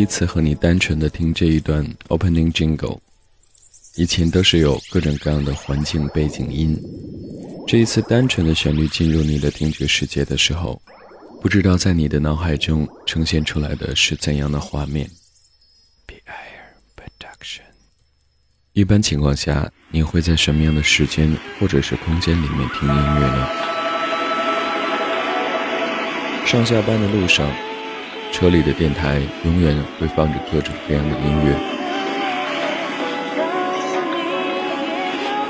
第一次和你单纯的听这一段 opening jingle，以前都是有各种各样的环境背景音。这一次单纯的旋律进入你的听觉世界的时候，不知道在你的脑海中呈现出来的是怎样的画面。一般情况下，你会在什么样的时间或者是空间里面听音乐呢？上下班的路上，车里的电台永远会放着各种各样的音乐。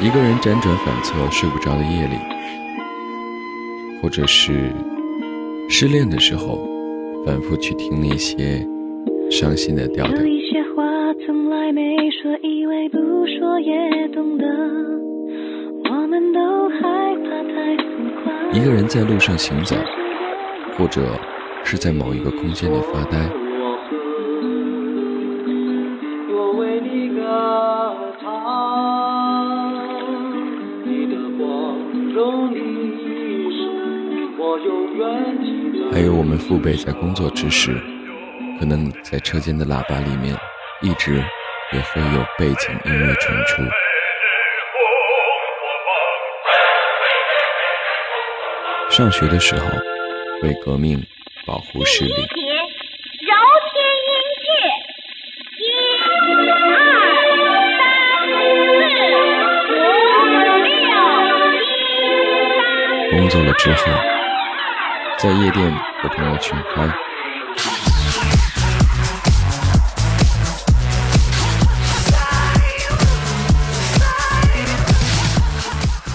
一个人辗转反侧睡不着的夜里，或者是失恋的时候，反复去听那些伤心的调调。一个人在路上行走。或者是在某一个空间里发呆。还有我们父辈在工作之时，可能在车间的喇叭里面，一直也会有背景音乐传出。上学的时候。为革命保护视力。揉天音界，一、二、三、四、五、六、七、八。工作了之后，在夜店和朋友群嗨。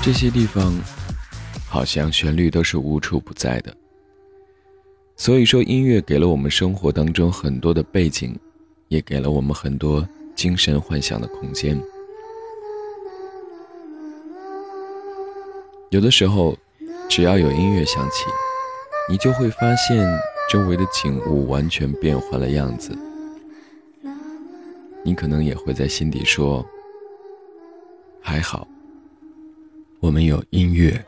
这些地方，好像旋律都是无处不在的。所以说，音乐给了我们生活当中很多的背景，也给了我们很多精神幻想的空间。有的时候，只要有音乐响起，你就会发现周围的景物完全变换了样子。你可能也会在心底说：“还好，我们有音乐。”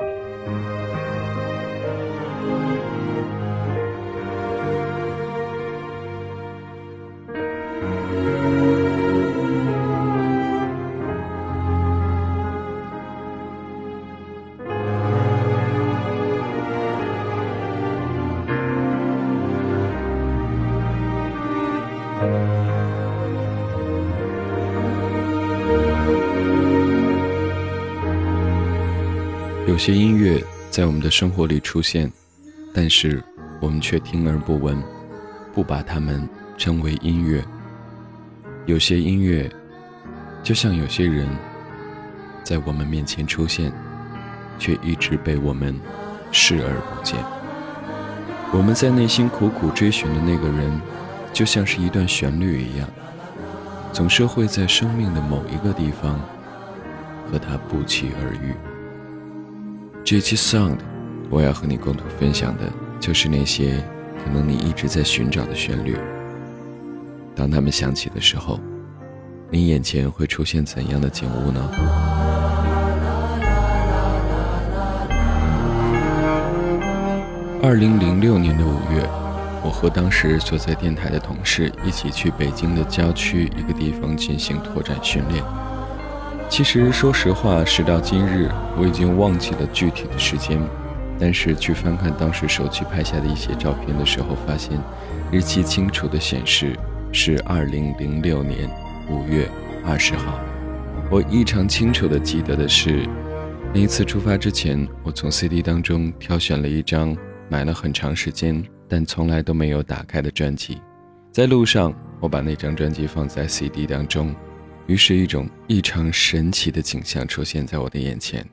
有些音乐在我们的生活里出现，但是我们却听而不闻，不把它们称为音乐。有些音乐，就像有些人，在我们面前出现，却一直被我们视而不见。我们在内心苦苦追寻的那个人，就像是一段旋律一样，总是会在生命的某一个地方和他不期而遇。这期 Sound，我要和你共同分享的，就是那些可能你一直在寻找的旋律。当他们响起的时候，你眼前会出现怎样的景物呢？二零零六年的五月，我和当时所在电台的同事一起去北京的郊区一个地方进行拓展训练。其实，说实话，时到今日，我已经忘记了具体的时间。但是，去翻看当时手机拍下的一些照片的时候，发现日期清楚的显示是二零零六年五月二十号。我异常清楚的记得的是，那一次出发之前，我从 CD 当中挑选了一张买了很长时间但从来都没有打开的专辑。在路上，我把那张专辑放在 CD 当中。于是，一种异常神奇的景象出现在我的眼前。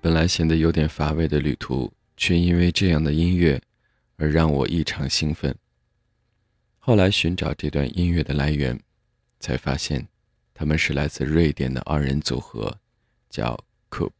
本来显得有点乏味的旅途，却因为这样的音乐而让我异常兴奋。后来寻找这段音乐的来源，才发现他们是来自瑞典的二人组合，叫 Coop。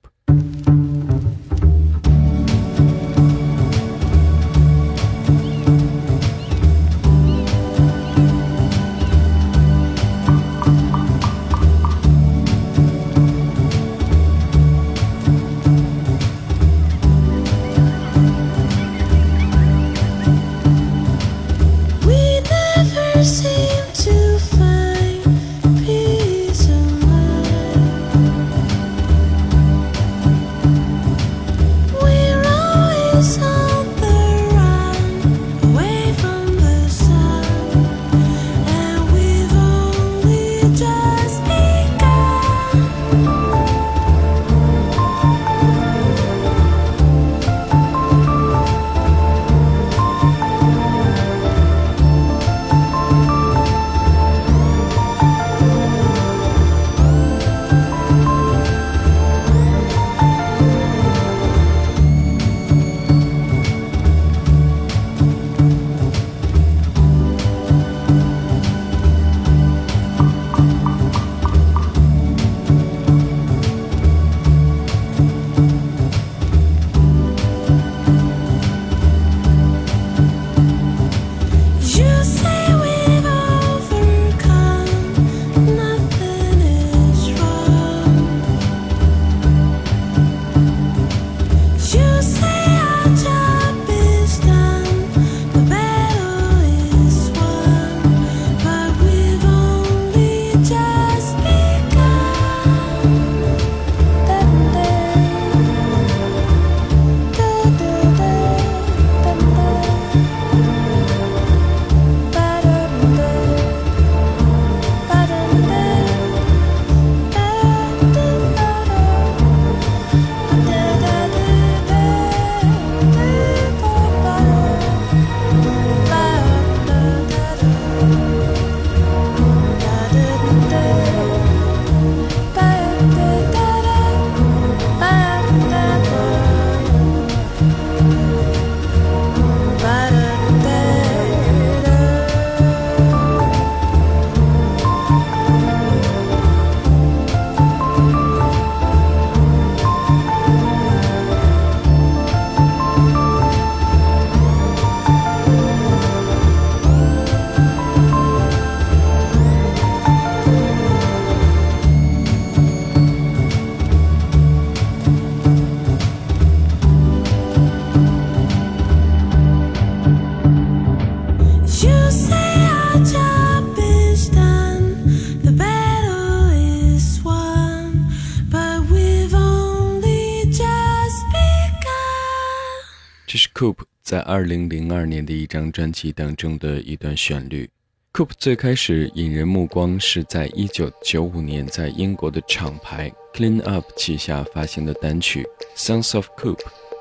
2002年的一张专辑当中的一段旋律。Coop 最开始引人目光是在1995年在英国的厂牌 Clean Up 旗下发行的单曲《Sounds of Coop》。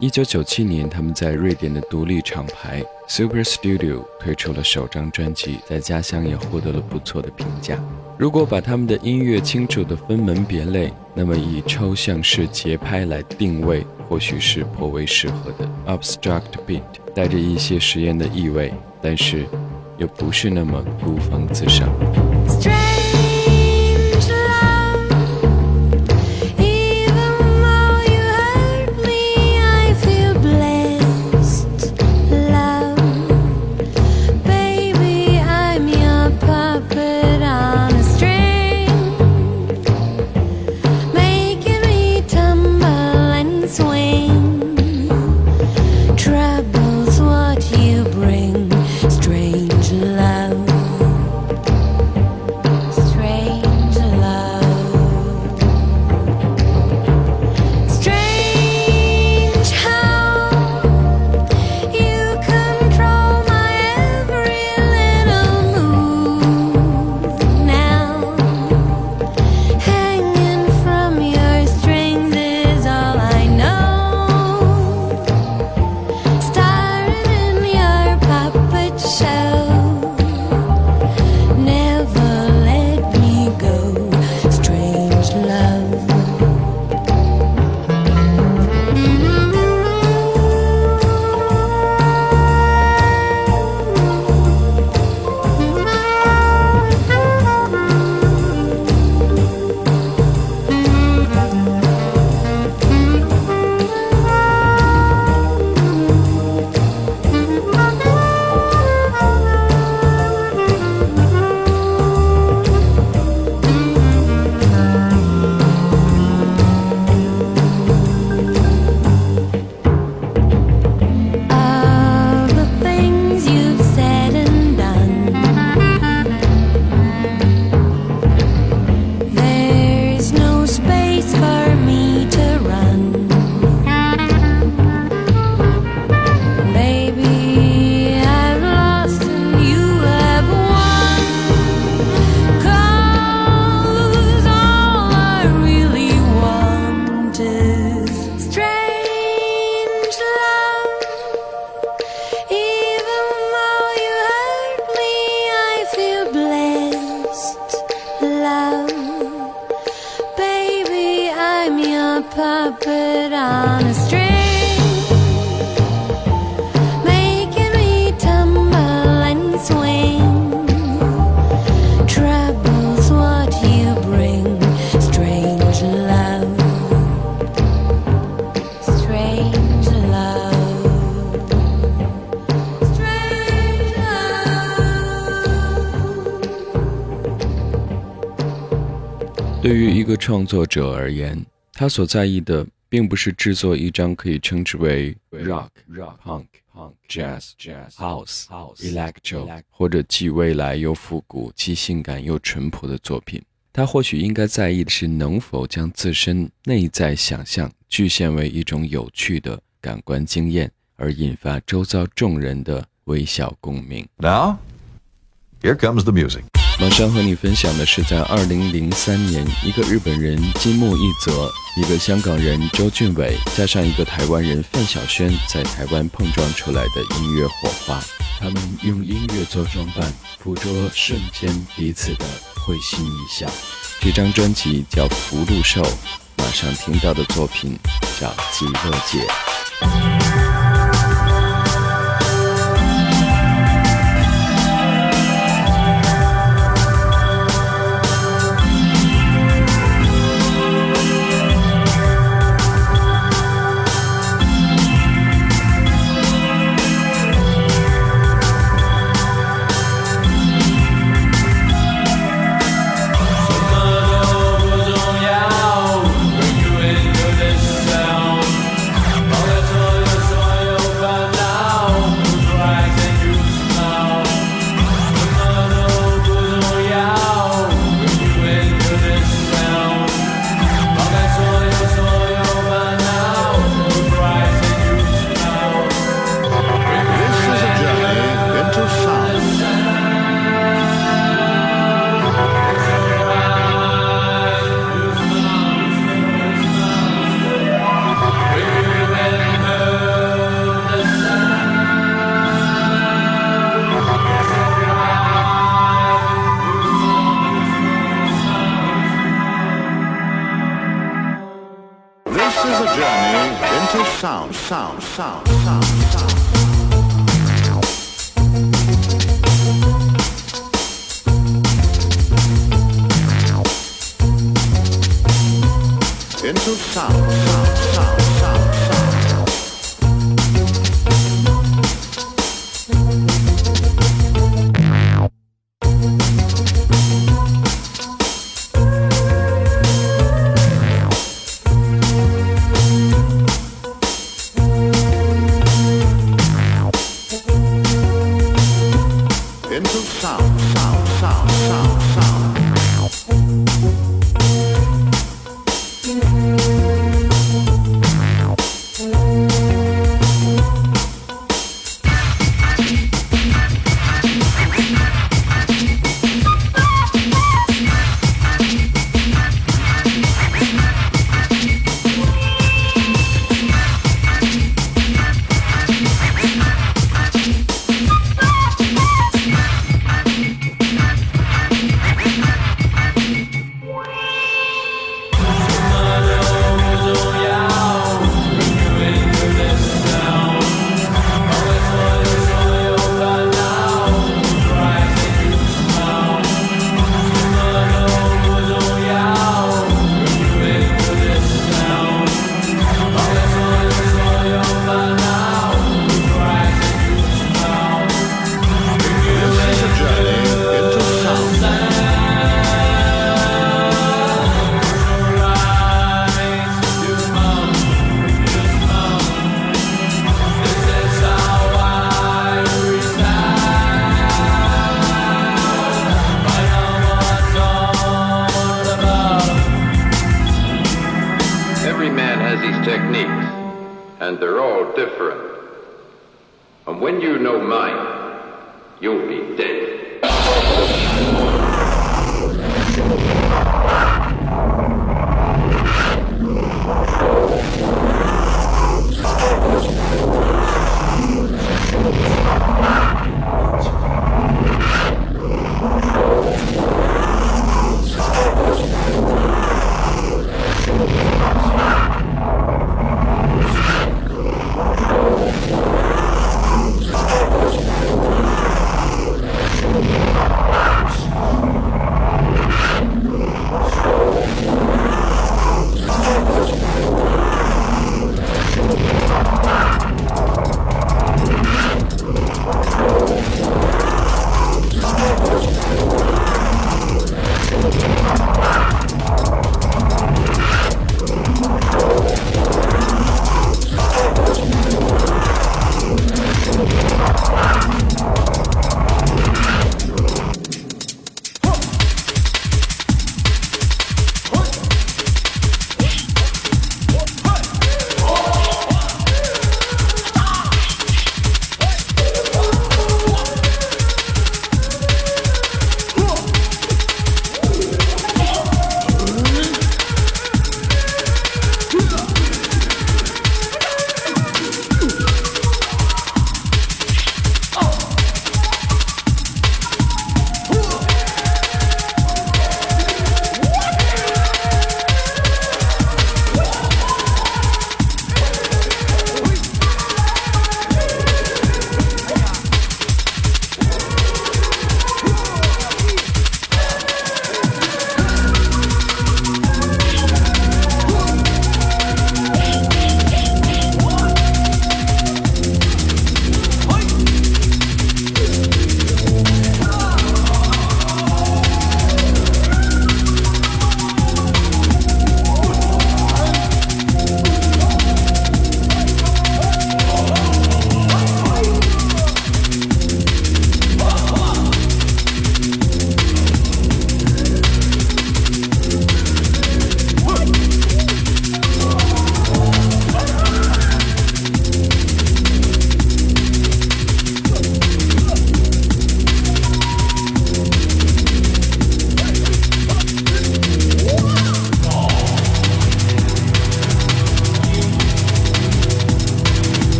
1997年，他们在瑞典的独立厂牌 Super Studio 推出了首张专辑，在家乡也获得了不错的评价。如果把他们的音乐清楚地分门别类，那么以抽象式节拍来定位，或许是颇为适合的。Abstract beat 带着一些实验的意味，但是又不是那么孤芳自赏。创作者而言，他所在意的并不是制作一张可以称之为 rock、rock、punk、punk、jazz、jazz、house、house、electro 或者既未来又复古、既性感又淳朴的作品。他或许应该在意的是能否将自身内在想象具现为一种有趣的感官经验，而引发周遭众人的微笑共鸣。Now, here comes the music. 马上和你分享的是，在二零零三年，一个日本人金木一泽，一个香港人周俊伟，加上一个台湾人范晓萱，在台湾碰撞出来的音乐火花。他们用音乐做装扮，捕捉瞬间彼此的会心一笑。这张专辑叫《福禄寿》，马上听到的作品叫《极乐界》。Sound, sound, sound, sound, sound. Into sound, sound,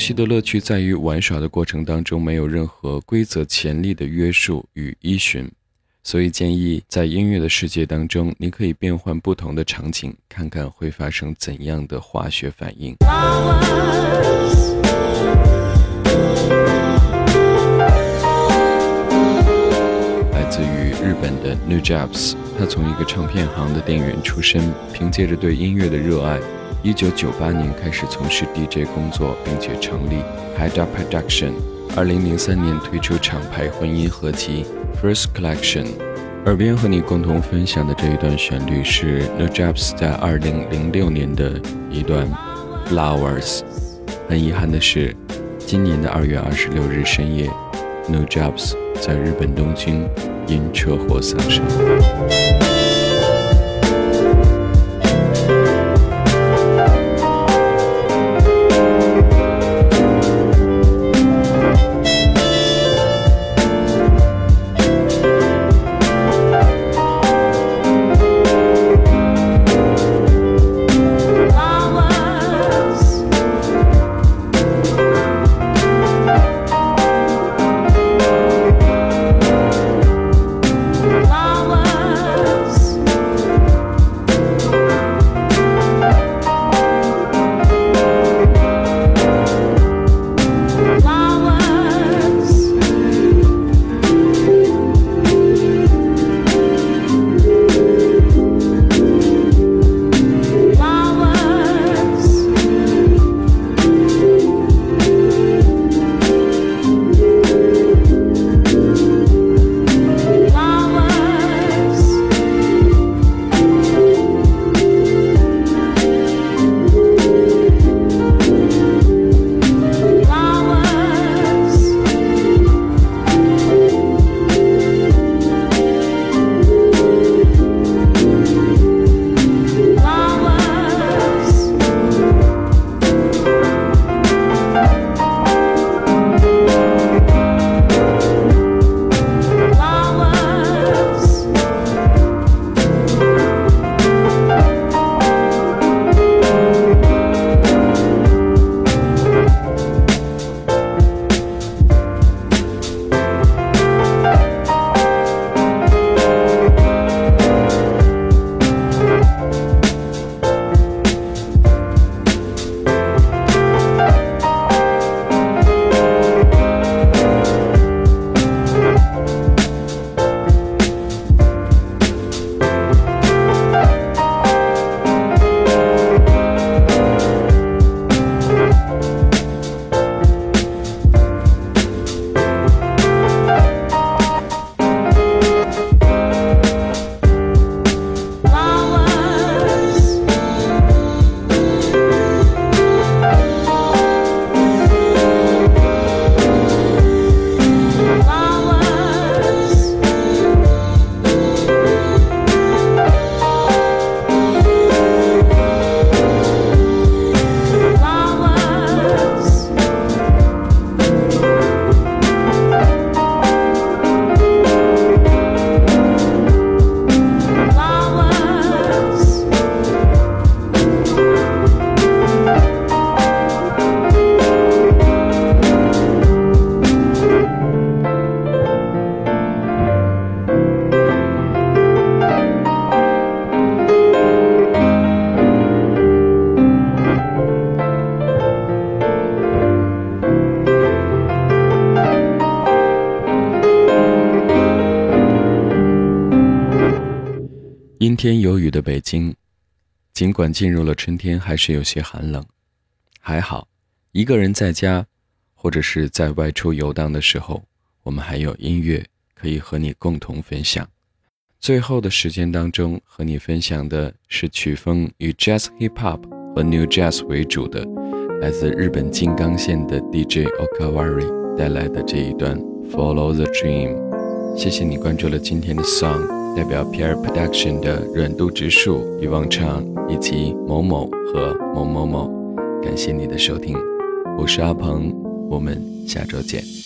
游戏的乐趣在于玩耍的过程当中没有任何规则潜力的约束与依循，所以建议在音乐的世界当中，你可以变换不同的场景，看看会发生怎样的化学反应。来自于日本的 New Jobs，他从一个唱片行的店员出身，凭借着对音乐的热爱。一九九八年开始从事 DJ 工作，并且成立 Hida Production。二零零三年推出厂牌婚姻合集 First Collection。耳边和你共同分享的这一段旋律是 No Jobs 在二零零六年的一段 Flowers。很遗憾的是，今年的二月二十六日深夜，No Jobs 在日本东京因车祸丧生。天有雨的北京，尽管进入了春天，还是有些寒冷。还好，一个人在家，或者是在外出游荡的时候，我们还有音乐可以和你共同分享。最后的时间当中，和你分享的是曲风以 Jazz Hip Hop 和 New Jazz 为主的，来自日本金刚县的 DJ Okawari 带来的这一段 Follow the Dream。谢谢你关注了今天的 Song。代表 Pear Production 的软度植树、遗忘唱以及某某和某某某，感谢你的收听，我是阿鹏，我们下周见。